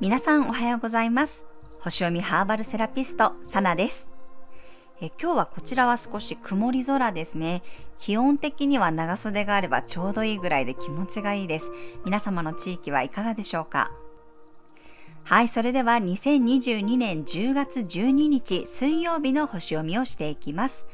皆さんおはようございます。星読みハーバルセラピストサナです。え今日はこちらは少し曇り空ですね。気温的には長袖があればちょうどいいぐらいで気持ちがいいです。皆様の地域はいかがでしょうか？はい、それでは2022年10月12日水曜日の星読みをしていきます。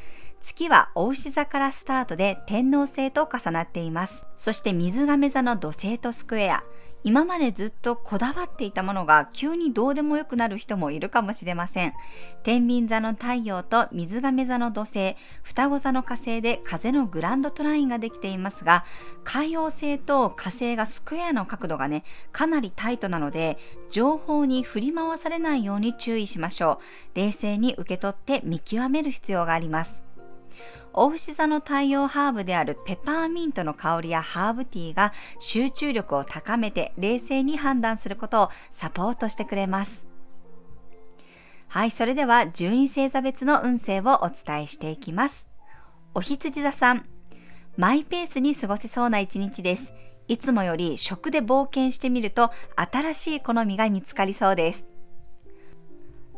月は大牛座からスタートで天皇星と重なっています。そして水亀座の土星とスクエア。今までずっとこだわっていたものが急にどうでもよくなる人もいるかもしれません。天秤座の太陽と水亀座の土星、双子座の火星で風のグランドトラインができていますが、海王星と火星がスクエアの角度がね、かなりタイトなので、情報に振り回されないように注意しましょう。冷静に受け取って見極める必要があります。大牛座の太陽ハーブであるペパーミントの香りやハーブティーが集中力を高めて冷静に判断することをサポートしてくれます。はい、それでは12星座別の運勢をお伝えしていきます。お羊座さん、マイペースに過ごせそうな一日です。いつもより食で冒険してみると新しい好みが見つかりそうです。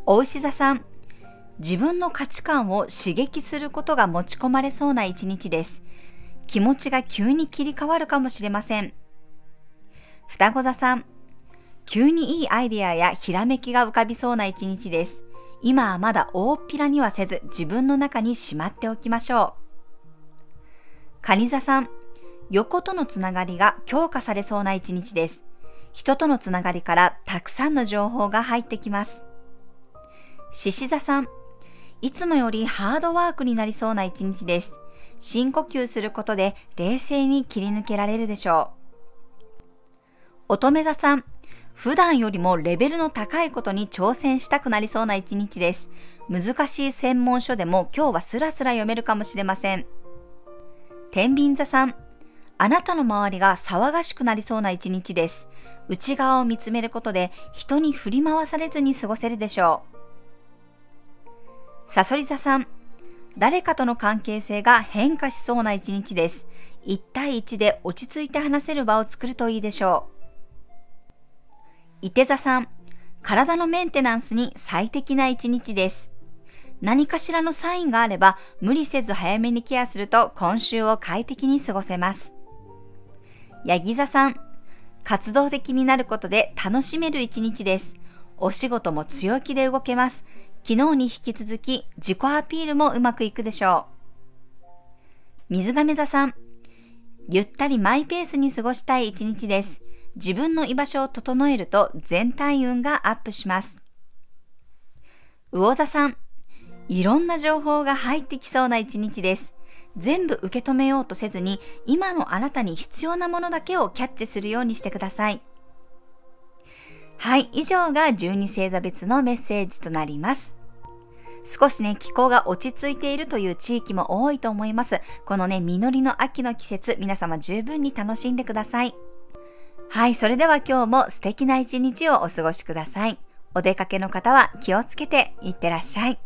お牛座さん、自分の価値観を刺激することが持ち込まれそうな一日です。気持ちが急に切り替わるかもしれません。双子座さん、急にいいアイデアやひらめきが浮かびそうな一日です。今はまだ大っぴらにはせず自分の中にしまっておきましょう。蟹座さん、横とのつながりが強化されそうな一日です。人とのつながりからたくさんの情報が入ってきます。獅子座さん、いつもよりハードワークになりそうな一日です。深呼吸することで冷静に切り抜けられるでしょう。乙女座さん、普段よりもレベルの高いことに挑戦したくなりそうな一日です。難しい専門書でも今日はスラスラ読めるかもしれません。天秤座さん、あなたの周りが騒がしくなりそうな一日です。内側を見つめることで人に振り回されずに過ごせるでしょう。サソリ座さん、誰かとの関係性が変化しそうな一日です。1対1で落ち着いて話せる場を作るといいでしょう。伊手座さん、体のメンテナンスに最適な一日です。何かしらのサインがあれば無理せず早めにケアすると今週を快適に過ごせます。ヤギ座さん、活動的になることで楽しめる一日です。お仕事も強気で動けます。昨日に引き続き自己アピールもうまくいくでしょう。水亀座さん、ゆったりマイペースに過ごしたい一日です。自分の居場所を整えると全体運がアップします。魚座さん、いろんな情報が入ってきそうな一日です。全部受け止めようとせずに、今のあなたに必要なものだけをキャッチするようにしてください。はい、以上が12星座別のメッセージとなります。少しね、気候が落ち着いているという地域も多いと思います。このね、実りの秋の季節、皆様十分に楽しんでください。はい、それでは今日も素敵な一日をお過ごしください。お出かけの方は気をつけていってらっしゃい。